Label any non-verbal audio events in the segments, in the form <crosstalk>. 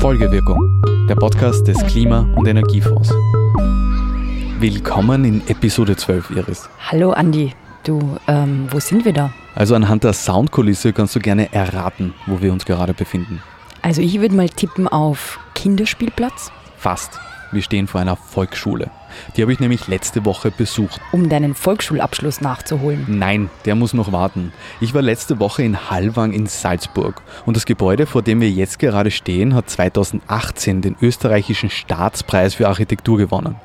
Folgewirkung, der Podcast des Klima- und Energiefonds. Willkommen in Episode 12, Iris. Hallo Andi, du, ähm, wo sind wir da? Also anhand der Soundkulisse kannst du gerne erraten, wo wir uns gerade befinden. Also ich würde mal tippen auf Kinderspielplatz. Fast. Wir stehen vor einer Volksschule. Die habe ich nämlich letzte Woche besucht. Um deinen Volksschulabschluss nachzuholen. Nein, der muss noch warten. Ich war letzte Woche in Hallwang in Salzburg und das Gebäude, vor dem wir jetzt gerade stehen, hat 2018 den österreichischen Staatspreis für Architektur gewonnen.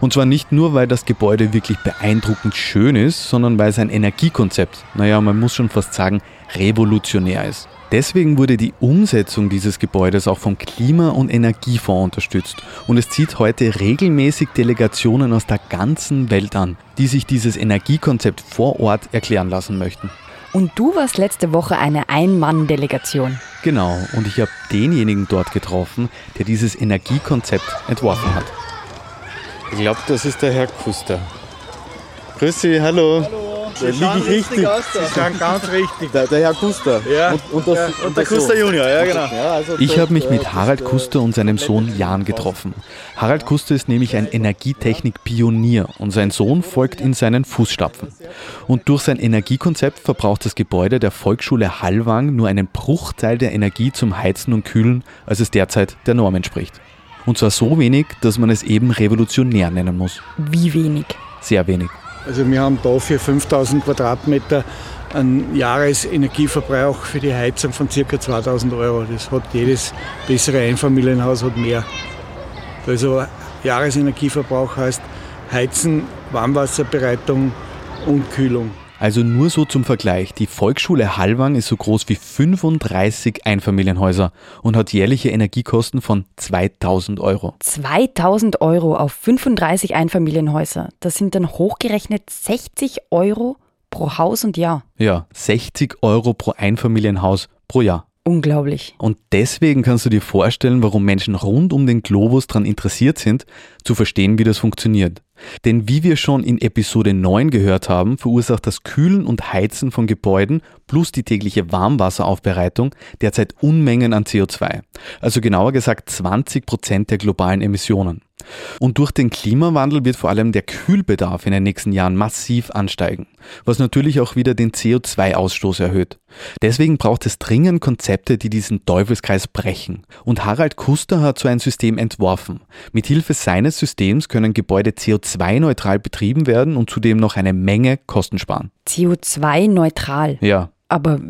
Und zwar nicht nur, weil das Gebäude wirklich beeindruckend schön ist, sondern weil sein Energiekonzept, naja, man muss schon fast sagen, revolutionär ist. Deswegen wurde die Umsetzung dieses Gebäudes auch vom Klima- und Energiefonds unterstützt und es zieht heute regelmäßig Delegationen aus der ganzen Welt an, die sich dieses Energiekonzept vor Ort erklären lassen möchten. Und du warst letzte Woche eine Ein-Mann-Delegation. Genau, und ich habe denjenigen dort getroffen, der dieses Energiekonzept entworfen hat. Ich glaube, das ist der Herr Kuster. Grüß Sie, hallo. hallo. Da liege ich richtig. Sie sind ganz richtig. Der, der Herr Kuster. Ja. Und, und, das, ja. und, und der Kuster. Junior, ja genau. Ja, also ich habe mich mit Harald Kuster und seinem Sohn Jan getroffen. Harald Kuster ist nämlich ein Energietechnik-Pionier und sein Sohn folgt in seinen Fußstapfen. Und durch sein Energiekonzept verbraucht das Gebäude der Volksschule Hallwang nur einen Bruchteil der Energie zum Heizen und Kühlen, als es derzeit der Norm entspricht. Und zwar so wenig, dass man es eben revolutionär nennen muss. Wie wenig? Sehr wenig. Also wir haben da für 5000 Quadratmeter einen Jahresenergieverbrauch für die Heizung von ca. 2000 Euro. Das hat jedes bessere Einfamilienhaus hat mehr. Also Jahresenergieverbrauch heißt Heizen, Warmwasserbereitung und Kühlung. Also nur so zum Vergleich. Die Volksschule Hallwang ist so groß wie 35 Einfamilienhäuser und hat jährliche Energiekosten von 2000 Euro. 2000 Euro auf 35 Einfamilienhäuser. Das sind dann hochgerechnet 60 Euro pro Haus und Jahr. Ja, 60 Euro pro Einfamilienhaus pro Jahr. Unglaublich. Und deswegen kannst du dir vorstellen, warum Menschen rund um den Globus daran interessiert sind, zu verstehen, wie das funktioniert. Denn wie wir schon in Episode 9 gehört haben, verursacht das Kühlen und Heizen von Gebäuden plus die tägliche Warmwasseraufbereitung derzeit Unmengen an CO2. Also genauer gesagt 20 Prozent der globalen Emissionen. Und durch den Klimawandel wird vor allem der Kühlbedarf in den nächsten Jahren massiv ansteigen, was natürlich auch wieder den CO2-Ausstoß erhöht. Deswegen braucht es dringend Konzepte, die diesen Teufelskreis brechen. Und Harald Kuster hat so ein System entworfen. Mithilfe seines Systems können Gebäude CO2-neutral betrieben werden und zudem noch eine Menge Kosten sparen. CO2-neutral? Ja. Aber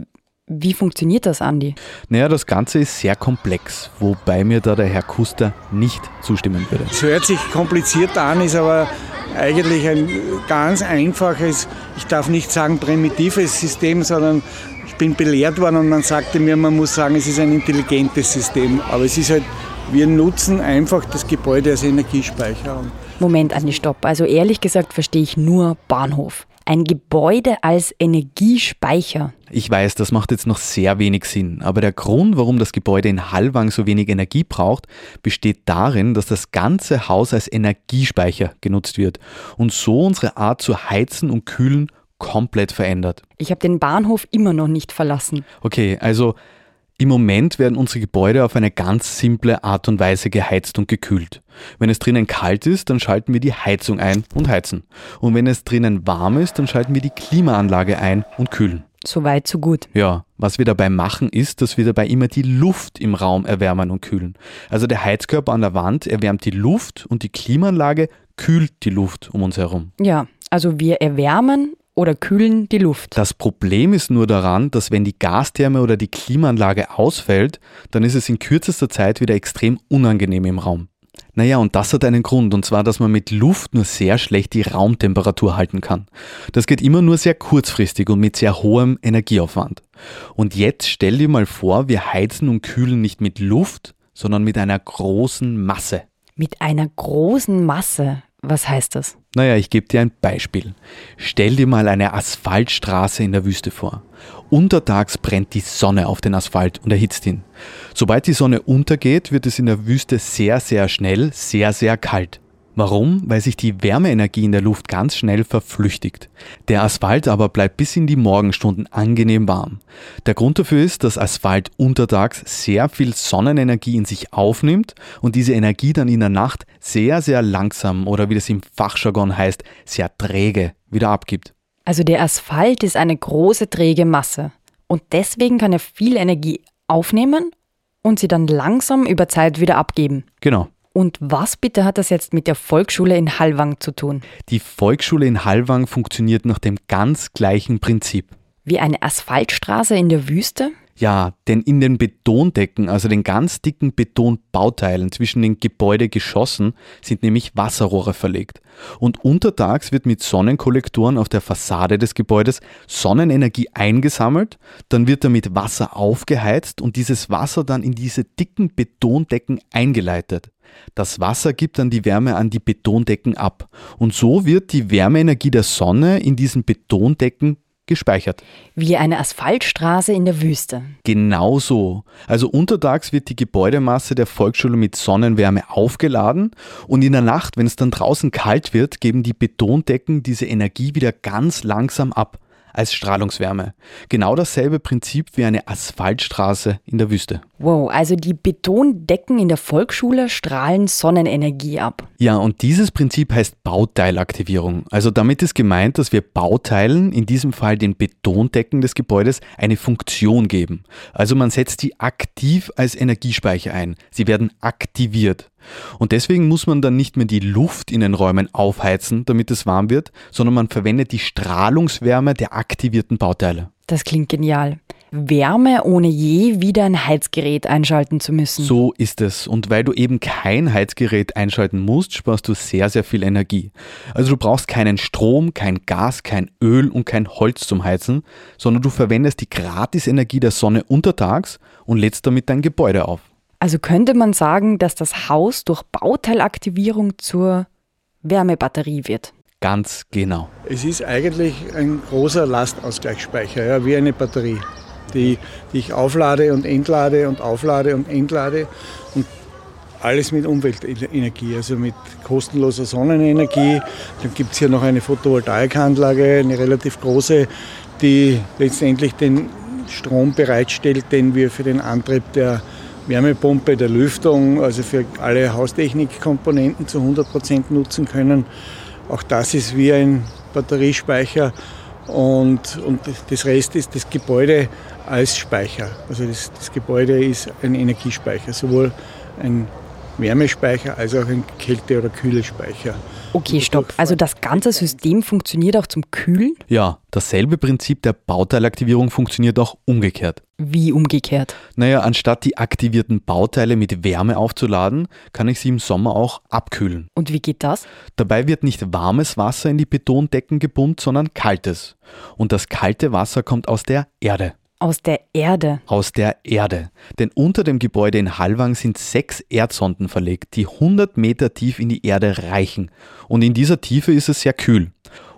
wie funktioniert das, Andi? Naja, das Ganze ist sehr komplex, wobei mir da der Herr Kuster nicht zustimmen würde. Es hört sich kompliziert an, ist aber eigentlich ein ganz einfaches, ich darf nicht sagen primitives System, sondern ich bin belehrt worden und man sagte mir, man muss sagen, es ist ein intelligentes System. Aber es ist halt, wir nutzen einfach das Gebäude als Energiespeicher. Moment, Andi, stopp. Also ehrlich gesagt verstehe ich nur Bahnhof ein Gebäude als Energiespeicher. Ich weiß, das macht jetzt noch sehr wenig Sinn, aber der Grund, warum das Gebäude in Hallwang so wenig Energie braucht, besteht darin, dass das ganze Haus als Energiespeicher genutzt wird und so unsere Art zu heizen und kühlen komplett verändert. Ich habe den Bahnhof immer noch nicht verlassen. Okay, also im Moment werden unsere Gebäude auf eine ganz simple Art und Weise geheizt und gekühlt. Wenn es drinnen kalt ist, dann schalten wir die Heizung ein und heizen. Und wenn es drinnen warm ist, dann schalten wir die Klimaanlage ein und kühlen. So weit, so gut. Ja, was wir dabei machen, ist, dass wir dabei immer die Luft im Raum erwärmen und kühlen. Also der Heizkörper an der Wand erwärmt die Luft und die Klimaanlage kühlt die Luft um uns herum. Ja, also wir erwärmen oder kühlen die Luft. Das Problem ist nur daran, dass wenn die Gastherme oder die Klimaanlage ausfällt, dann ist es in kürzester Zeit wieder extrem unangenehm im Raum. Naja, und das hat einen Grund, und zwar, dass man mit Luft nur sehr schlecht die Raumtemperatur halten kann. Das geht immer nur sehr kurzfristig und mit sehr hohem Energieaufwand. Und jetzt stell dir mal vor, wir heizen und kühlen nicht mit Luft, sondern mit einer großen Masse. Mit einer großen Masse? Was heißt das? Naja, ich gebe dir ein Beispiel. Stell dir mal eine Asphaltstraße in der Wüste vor. Untertags brennt die Sonne auf den Asphalt und erhitzt ihn. Sobald die Sonne untergeht, wird es in der Wüste sehr, sehr schnell, sehr, sehr kalt. Warum? Weil sich die Wärmeenergie in der Luft ganz schnell verflüchtigt. Der Asphalt aber bleibt bis in die Morgenstunden angenehm warm. Der Grund dafür ist, dass Asphalt untertags sehr viel Sonnenenergie in sich aufnimmt und diese Energie dann in der Nacht sehr, sehr langsam oder wie das im Fachjargon heißt, sehr träge wieder abgibt. Also der Asphalt ist eine große träge Masse und deswegen kann er viel Energie aufnehmen und sie dann langsam über Zeit wieder abgeben. Genau. Und was bitte hat das jetzt mit der Volksschule in Hallwang zu tun? Die Volksschule in Hallwang funktioniert nach dem ganz gleichen Prinzip. Wie eine Asphaltstraße in der Wüste? Ja, denn in den Betondecken, also den ganz dicken Betonbauteilen zwischen den Gebäudegeschossen, sind nämlich Wasserrohre verlegt. Und untertags wird mit Sonnenkollektoren auf der Fassade des Gebäudes Sonnenenergie eingesammelt, dann wird damit Wasser aufgeheizt und dieses Wasser dann in diese dicken Betondecken eingeleitet. Das Wasser gibt dann die Wärme an die Betondecken ab. Und so wird die Wärmeenergie der Sonne in diesen Betondecken gespeichert. Wie eine Asphaltstraße in der Wüste. Genau so. Also untertags wird die Gebäudemasse der Volksschule mit Sonnenwärme aufgeladen und in der Nacht, wenn es dann draußen kalt wird, geben die Betondecken diese Energie wieder ganz langsam ab als Strahlungswärme. Genau dasselbe Prinzip wie eine Asphaltstraße in der Wüste. Wow, also die Betondecken in der Volksschule strahlen Sonnenenergie ab. Ja, und dieses Prinzip heißt Bauteilaktivierung. Also damit ist gemeint, dass wir Bauteilen, in diesem Fall den Betondecken des Gebäudes, eine Funktion geben. Also man setzt die aktiv als Energiespeicher ein. Sie werden aktiviert. Und deswegen muss man dann nicht mehr die Luft in den Räumen aufheizen, damit es warm wird, sondern man verwendet die Strahlungswärme der aktivierten Bauteile. Das klingt genial. Wärme, ohne je wieder ein Heizgerät einschalten zu müssen. So ist es. Und weil du eben kein Heizgerät einschalten musst, sparst du sehr, sehr viel Energie. Also du brauchst keinen Strom, kein Gas, kein Öl und kein Holz zum Heizen, sondern du verwendest die Gratisenergie der Sonne untertags und lädst damit dein Gebäude auf. Also könnte man sagen, dass das Haus durch Bauteilaktivierung zur Wärmebatterie wird. Ganz genau. Es ist eigentlich ein großer Lastausgleichsspeicher, ja, wie eine Batterie, die, die ich auflade und entlade und auflade und entlade und alles mit Umweltenergie, also mit kostenloser Sonnenenergie. Dann gibt es hier noch eine Photovoltaikanlage, eine relativ große, die letztendlich den Strom bereitstellt, den wir für den Antrieb der Wärmepumpe, der Lüftung, also für alle Haustechnikkomponenten zu 100 Prozent nutzen können. Auch das ist wie ein Batteriespeicher und, und das Rest ist das Gebäude als Speicher. Also das, das Gebäude ist ein Energiespeicher, sowohl ein Wärmespeicher als auch ein Kälte- oder Kühlespeicher. Okay, stopp. Also das ganze System funktioniert auch zum Kühlen? Ja, dasselbe Prinzip der Bauteilaktivierung funktioniert auch umgekehrt. Wie umgekehrt? Naja, anstatt die aktivierten Bauteile mit Wärme aufzuladen, kann ich sie im Sommer auch abkühlen. Und wie geht das? Dabei wird nicht warmes Wasser in die Betondecken gepumpt, sondern kaltes. Und das kalte Wasser kommt aus der Erde. Aus der Erde. Aus der Erde. Denn unter dem Gebäude in Hallwang sind sechs Erdsonden verlegt, die 100 Meter tief in die Erde reichen. Und in dieser Tiefe ist es sehr kühl.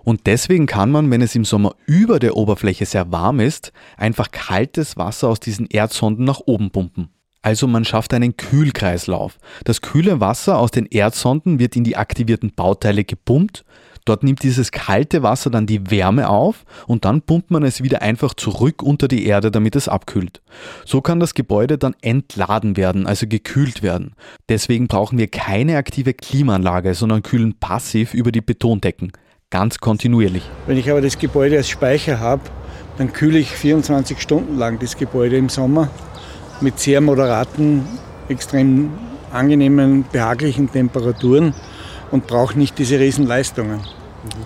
Und deswegen kann man, wenn es im Sommer über der Oberfläche sehr warm ist, einfach kaltes Wasser aus diesen Erdsonden nach oben pumpen. Also man schafft einen Kühlkreislauf. Das kühle Wasser aus den Erdsonden wird in die aktivierten Bauteile gepumpt Dort nimmt dieses kalte Wasser dann die Wärme auf und dann pumpt man es wieder einfach zurück unter die Erde, damit es abkühlt. So kann das Gebäude dann entladen werden, also gekühlt werden. Deswegen brauchen wir keine aktive Klimaanlage, sondern kühlen passiv über die Betondecken, ganz kontinuierlich. Wenn ich aber das Gebäude als Speicher habe, dann kühle ich 24 Stunden lang das Gebäude im Sommer mit sehr moderaten, extrem angenehmen, behaglichen Temperaturen und brauche nicht diese Riesenleistungen.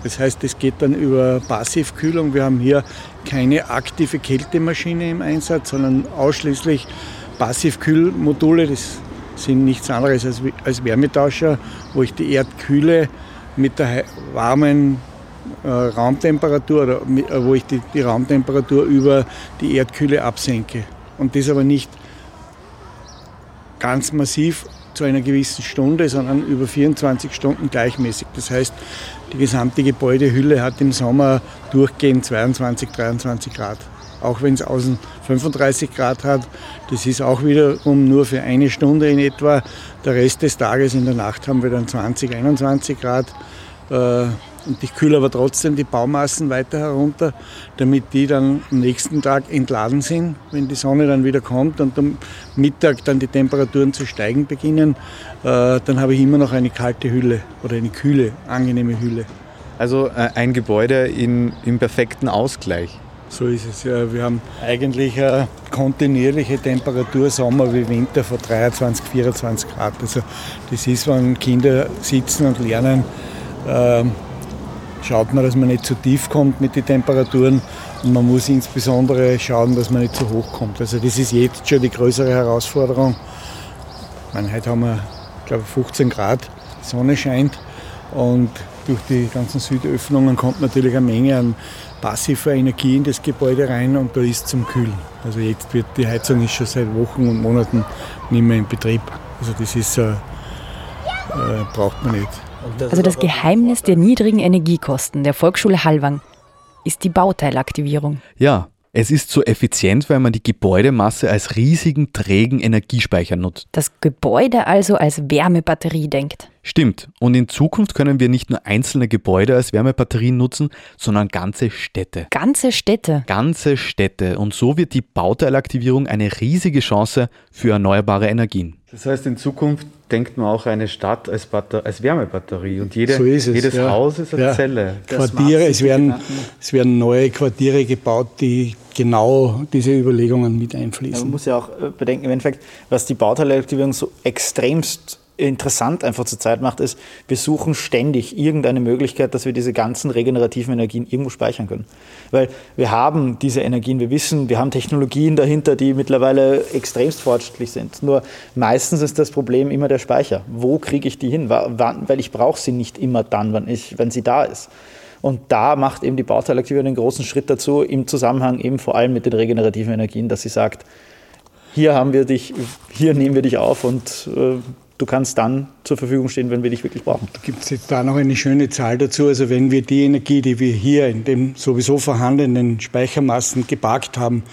Das heißt, es geht dann über Passivkühlung. Wir haben hier keine aktive Kältemaschine im Einsatz, sondern ausschließlich Passivkühlmodule. Das sind nichts anderes als, Wärmetauscher, wo ich die Erdkühle mit der warmen äh, Raumtemperatur oder äh, wo ich die, die Raumtemperatur über die Erdkühle absenke. Und das aber nicht ganz massiv zu einer gewissen Stunde, sondern über 24 Stunden gleichmäßig. Das heißt, die gesamte Gebäudehülle hat im Sommer durchgehend 22, 23 Grad. Auch wenn es außen 35 Grad hat, das ist auch wiederum nur für eine Stunde in etwa. Der Rest des Tages in der Nacht haben wir dann 20, 21 Grad. Äh, und ich kühle aber trotzdem die Baumassen weiter herunter, damit die dann am nächsten Tag entladen sind, wenn die Sonne dann wieder kommt und am Mittag dann die Temperaturen zu steigen beginnen. Äh, dann habe ich immer noch eine kalte Hülle oder eine kühle, angenehme Hülle. Also äh, ein Gebäude in, im perfekten Ausgleich. So ist es ja. Wir haben eigentlich eine kontinuierliche Temperatur, Sommer wie Winter von 23, 24 Grad. Also das ist, wenn Kinder sitzen und lernen, äh, schaut man, dass man nicht zu tief kommt mit den Temperaturen und man muss insbesondere schauen, dass man nicht zu hoch kommt. Also das ist jetzt schon die größere Herausforderung. Ich meine, heute haben wir, glaube 15 Grad, die Sonne scheint und durch die ganzen Südöffnungen kommt natürlich eine Menge an passiver Energie in das Gebäude rein und da ist zum Kühlen. Also jetzt wird die Heizung ist schon seit Wochen und Monaten nicht mehr in Betrieb. Also das ist, äh, äh, braucht man nicht. Also das Geheimnis der niedrigen Energiekosten der Volksschule Hallwang ist die Bauteilaktivierung. Ja, es ist so effizient, weil man die Gebäudemasse als riesigen, trägen Energiespeicher nutzt. Das Gebäude also als Wärmebatterie denkt. Stimmt. Und in Zukunft können wir nicht nur einzelne Gebäude als Wärmebatterien nutzen, sondern ganze Städte. Ganze Städte. Ganze Städte. Und so wird die Bauteilaktivierung eine riesige Chance für erneuerbare Energien. Das heißt, in Zukunft denkt man auch eine Stadt als, Batter als Wärmebatterie und jede, So ist es, jedes ja. Haus ist eine Ja. Zelle. Quartiere, es werden, es werden neue Quartiere gebaut, die genau diese Überlegungen mit Ja, man einfließen. muss ja auch äh, bedenken, im Endeffekt, was die Bauteilaktivierung so extremst interessant einfach zur Zeit macht, ist, wir suchen ständig irgendeine Möglichkeit, dass wir diese ganzen regenerativen Energien irgendwo speichern können. Weil wir haben diese Energien, wir wissen, wir haben Technologien dahinter, die mittlerweile extremst fortschrittlich sind. Nur meistens ist das Problem immer der Speicher. Wo kriege ich die hin? Wa- wann- Weil ich brauche sie nicht immer dann, wenn, ich, wenn sie da ist. Und da macht eben die Bauteilaktivierung einen großen Schritt dazu, im Zusammenhang eben vor allem mit den regenerativen Energien, dass sie sagt, hier haben wir dich, hier nehmen wir dich auf und äh, du kannst dann zur Verfügung stehen, wenn wir dich wirklich brauchen. Gibt es jetzt da noch eine schöne Zahl dazu? Also wenn wir die Energie, die wir hier in den sowieso vorhandenen Speichermassen geparkt haben,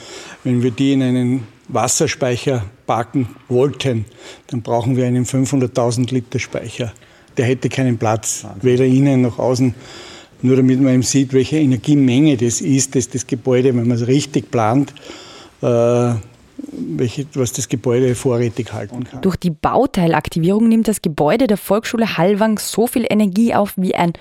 wenn wir die in einen Wasserspeicher parken wollten, dann brauchen wir einen 500.000 Liter Speicher. Der hätte keinen Platz, weder innen noch außen. Nur damit man eben sieht, welche Energiemenge das ist, dass das Gebäude, wenn man es richtig plant, äh, welche, was das Gebäude vorrätig halten kann. Durch die Bauteilaktivierung nimmt das Gebäude der Volksschule Hallwang so viel Energie auf wie ein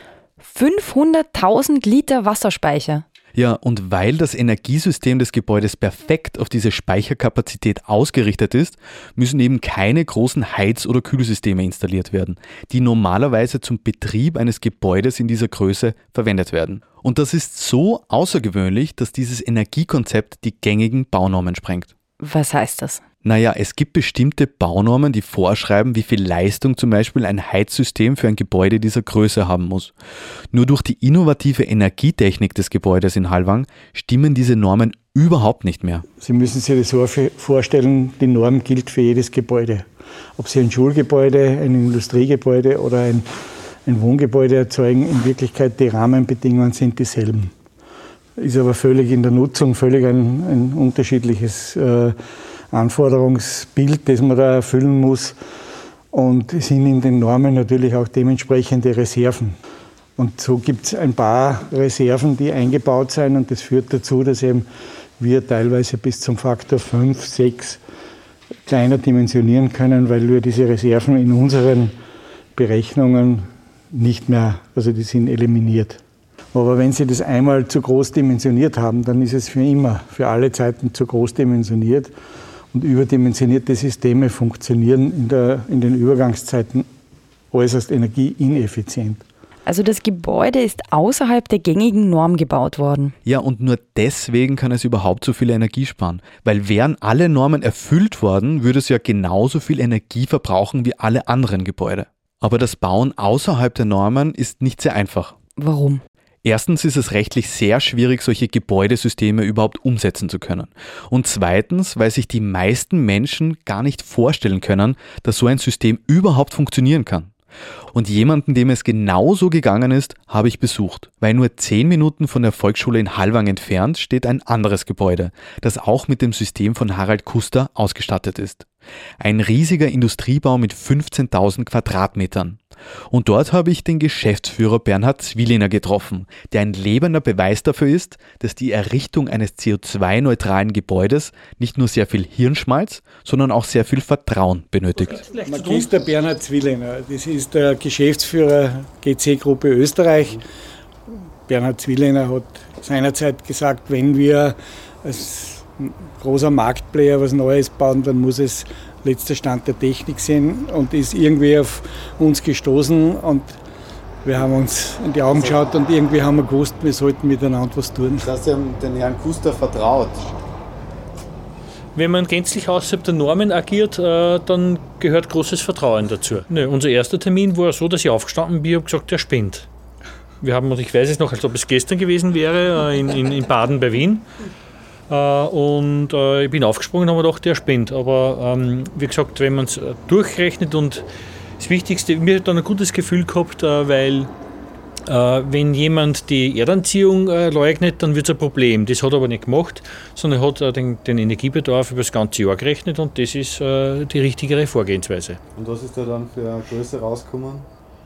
500.000 Liter Wasserspeicher. Ja, und weil das Energiesystem des Gebäudes perfekt auf diese Speicherkapazität ausgerichtet ist, müssen eben keine großen Heiz- oder Kühlsysteme installiert werden, die normalerweise zum Betrieb eines Gebäudes in dieser Größe verwendet werden. Und das ist so außergewöhnlich, dass dieses Energiekonzept die gängigen Baunormen sprengt. Was heißt das? Naja, es gibt bestimmte Baunormen, die vorschreiben, wie viel Leistung zum Beispiel ein Heizsystem für ein Gebäude dieser Größe haben muss. Nur durch die innovative Energietechnik des Gebäudes in Halwang stimmen diese Normen überhaupt nicht mehr. Sie müssen sich das so vorstellen, die Norm gilt für jedes Gebäude. Ob Sie ein Schulgebäude, ein Industriegebäude oder ein, ein Wohngebäude erzeugen, in Wirklichkeit die Rahmenbedingungen sind dieselben. Ist aber völlig in der Nutzung völlig ein, ein unterschiedliches äh, Anforderungsbild, das man da erfüllen muss. Und sind in den Normen natürlich auch dementsprechende Reserven. Und so gibt es ein paar Reserven, die eingebaut sind und das führt dazu, dass eben wir teilweise bis zum Faktor 5, 6 kleiner dimensionieren können, weil wir diese Reserven in unseren Berechnungen nicht mehr, also die sind eliminiert. Aber wenn Sie das einmal zu groß dimensioniert haben, dann ist es für immer, für alle Zeiten zu groß dimensioniert. Und überdimensionierte Systeme funktionieren in, der, in den Übergangszeiten äußerst energieineffizient. Also das Gebäude ist außerhalb der gängigen Norm gebaut worden. Ja, und nur deswegen kann es überhaupt so viel Energie sparen. Weil wären alle Normen erfüllt worden, würde es ja genauso viel Energie verbrauchen wie alle anderen Gebäude. Aber das Bauen außerhalb der Normen ist nicht sehr einfach. Warum? Erstens ist es rechtlich sehr schwierig, solche Gebäudesysteme überhaupt umsetzen zu können. Und zweitens, weil sich die meisten Menschen gar nicht vorstellen können, dass so ein System überhaupt funktionieren kann. Und jemanden, dem es genauso gegangen ist, habe ich besucht. Weil nur zehn Minuten von der Volksschule in Hallwang entfernt steht ein anderes Gebäude, das auch mit dem System von Harald Kuster ausgestattet ist. Ein riesiger Industriebau mit 15.000 Quadratmetern. Und dort habe ich den Geschäftsführer Bernhard Zwilliner getroffen, der ein lebender Beweis dafür ist, dass die Errichtung eines CO2-neutralen Gebäudes nicht nur sehr viel Hirnschmalz, sondern auch sehr viel Vertrauen benötigt. Magister Bernhard Zwilliner, das ist der Geschäftsführer GC-Gruppe Österreich. Bernhard Zwilliner hat seinerzeit gesagt, wenn wir als großer Marktplayer was Neues bauen, dann muss es letzter Stand der Technik sein und ist irgendwie auf uns gestoßen und wir haben uns in die Augen geschaut und irgendwie haben wir gewusst, wir sollten miteinander was tun. Das heißt, den Herrn Kuster vertraut. Wenn man gänzlich außerhalb der Normen agiert, äh, dann gehört großes Vertrauen dazu. Ne, unser erster Termin war so, dass ich aufgestanden bin und gesagt, der spinnt. Wir haben, und ich weiß es noch, als ob es gestern gewesen wäre, äh, in, in, in Baden bei Wien. Äh, und äh, ich bin aufgesprungen und habe gedacht, der spinnt. Aber ähm, wie gesagt, wenn man es durchrechnet und das Wichtigste, mir hat dann ein gutes Gefühl gehabt, weil wenn jemand die Erdanziehung leugnet, dann wird es ein Problem. Das hat er aber nicht gemacht, sondern er hat den, den, Energiebedarf über das ganze Jahr gerechnet und das ist die richtigere Vorgehensweise. Und was ist da dann für eine Größe rausgekommen?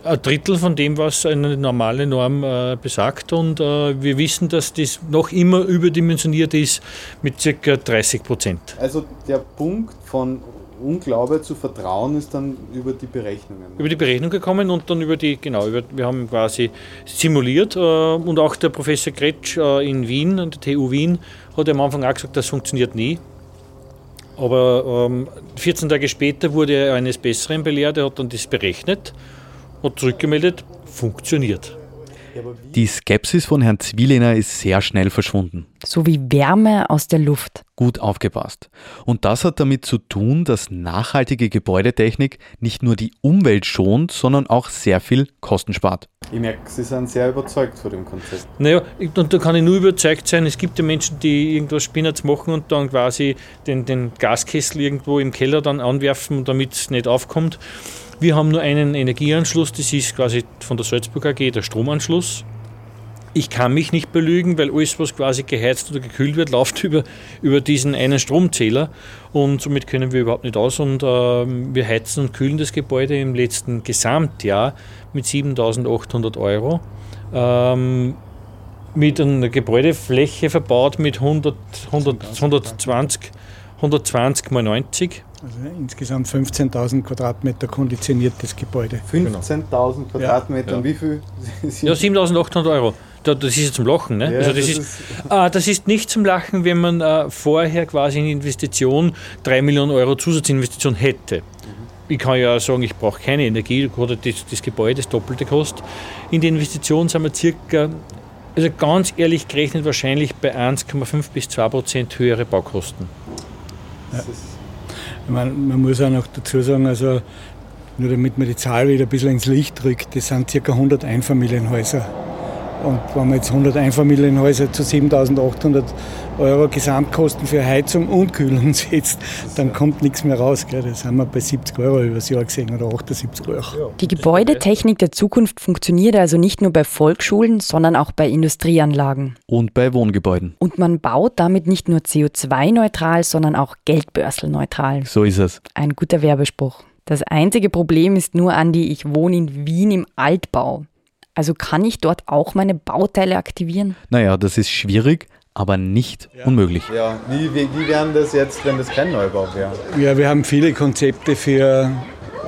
Ein Drittel von dem, was eine normale Norm äh, besagt. Und äh, wir wissen, dass das noch immer überdimensioniert ist mit ca. 30 Prozent. Also der Punkt von Unglaube zu vertrauen ist dann über die Berechnungen. Über die Berechnung gekommen und dann über die, genau, über, wir haben quasi simuliert äh, und auch der Professor Kretsch äh, in Wien, an der TU Wien, hat am Anfang auch gesagt, das funktioniert nie. Aber ähm, 14 Tage später wurde er eines Besseren belehrt, er hat dann das berechnet hat zurückgemeldet, funktioniert. Die Skepsis von Herrn Zwielehner ist sehr schnell verschwunden. So wie Wärme aus der Luft. Gut aufgepasst. Und das hat damit zu tun, dass nachhaltige Gebäudetechnik nicht nur die Umwelt schont, sondern auch sehr viel Kosten spart. Ich merke, Sie sind sehr überzeugt von dem Konzept. Naja, und da kann ich nur überzeugt sein, es gibt ja Menschen, die irgendwas Spinnerts machen und dann quasi den, den Gaskessel irgendwo im Keller dann anwerfen, damit es nicht aufkommt. Wir haben nur einen Energieanschluss, das ist quasi von der Salzburg AG der Stromanschluss. Ich kann mich nicht belügen, weil alles, was quasi geheizt oder gekühlt wird, läuft <laughs> über, über diesen einen Stromzähler und somit können wir überhaupt nicht aus. Und äh, wir heizen und kühlen das Gebäude im letzten Gesamtjahr mit 7800 Euro. Ähm, mit einer Gebäudefläche verbaut mit 100, 100, 120, 120 mal 90 also insgesamt 15.000 Quadratmeter konditioniertes Gebäude. 15.000 Quadratmeter, ja. wie viel? Ja, 7.800 Euro. Das ist ja zum Lachen. Ne? Ja, also das, das, ist, ist ah, das ist nicht zum Lachen, wenn man äh, vorher quasi eine Investition, 3 Millionen Euro Zusatzinvestition hätte. Ich kann ja sagen, ich brauche keine Energie, oder das, das Gebäude das Doppelte kostet. In der Investition sind wir circa, also ganz ehrlich gerechnet, wahrscheinlich bei 1,5 bis 2 Prozent höhere Baukosten. Ja. Man, man muss auch noch dazu sagen, also nur damit man die Zahl wieder ein bisschen ins Licht rückt, das sind ca. 100 Einfamilienhäuser. Und wenn man jetzt 100 Einfamilienhäuser zu 7.800 Euro Gesamtkosten für Heizung und Kühlung <laughs> setzt, dann kommt nichts mehr raus. Gell? Das haben wir bei 70 Euro übers Jahr gesehen oder 78 Euro. Die Gebäudetechnik der Zukunft funktioniert also nicht nur bei Volksschulen, sondern auch bei Industrieanlagen. Und bei Wohngebäuden. Und man baut damit nicht nur CO2-neutral, sondern auch geldbörselneutral. So ist es. Ein guter Werbespruch. Das einzige Problem ist nur, Andi, ich wohne in Wien im Altbau. Also kann ich dort auch meine Bauteile aktivieren? Naja, das ist schwierig, aber nicht ja. unmöglich. Ja, wie, wie, wie wäre das jetzt, wenn das kein Neubau wäre? Ja, wir haben viele Konzepte für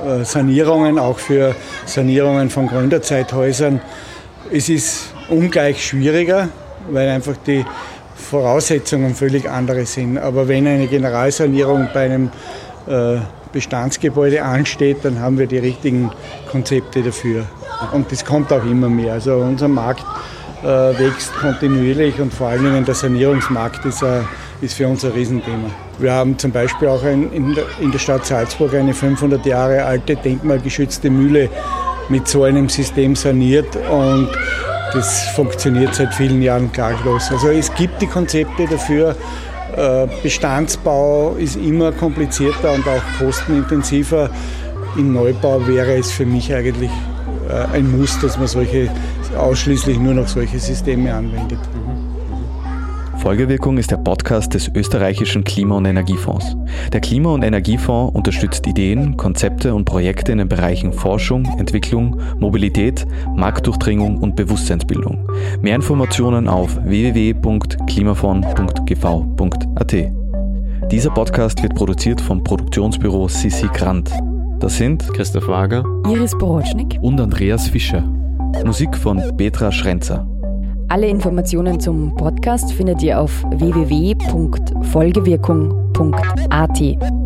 äh, Sanierungen, auch für Sanierungen von Gründerzeithäusern. Es ist ungleich schwieriger, weil einfach die Voraussetzungen völlig andere sind. Aber wenn eine Generalsanierung bei einem äh, Bestandsgebäude ansteht, dann haben wir die richtigen Konzepte dafür. Und das kommt auch immer mehr. Also unser Markt äh, wächst kontinuierlich und vor allen Dingen der Sanierungsmarkt ist, äh, ist für uns ein Riesenthema. Wir haben zum Beispiel auch ein, in, der, in der Stadt Salzburg eine 500 Jahre alte denkmalgeschützte Mühle mit so einem System saniert und das funktioniert seit vielen Jahren klaglos. Also es gibt die Konzepte dafür. Äh, Bestandsbau ist immer komplizierter und auch kostenintensiver. Im Neubau wäre es für mich eigentlich ein Muss, dass man solche ausschließlich nur noch solche Systeme anwendet. Folgewirkung ist der Podcast des österreichischen Klima- und Energiefonds. Der Klima- und Energiefonds unterstützt Ideen, Konzepte und Projekte in den Bereichen Forschung, Entwicklung, Mobilität, Marktdurchdringung und Bewusstseinsbildung. Mehr Informationen auf www.klimafonds.gv.at. Dieser Podcast wird produziert vom Produktionsbüro Sissi Grant. Das sind Christoph Wager, Iris Borotschnik und Andreas Fischer. Musik von Petra Schrenzer. Alle Informationen zum Podcast findet ihr auf www.folgewirkung.at.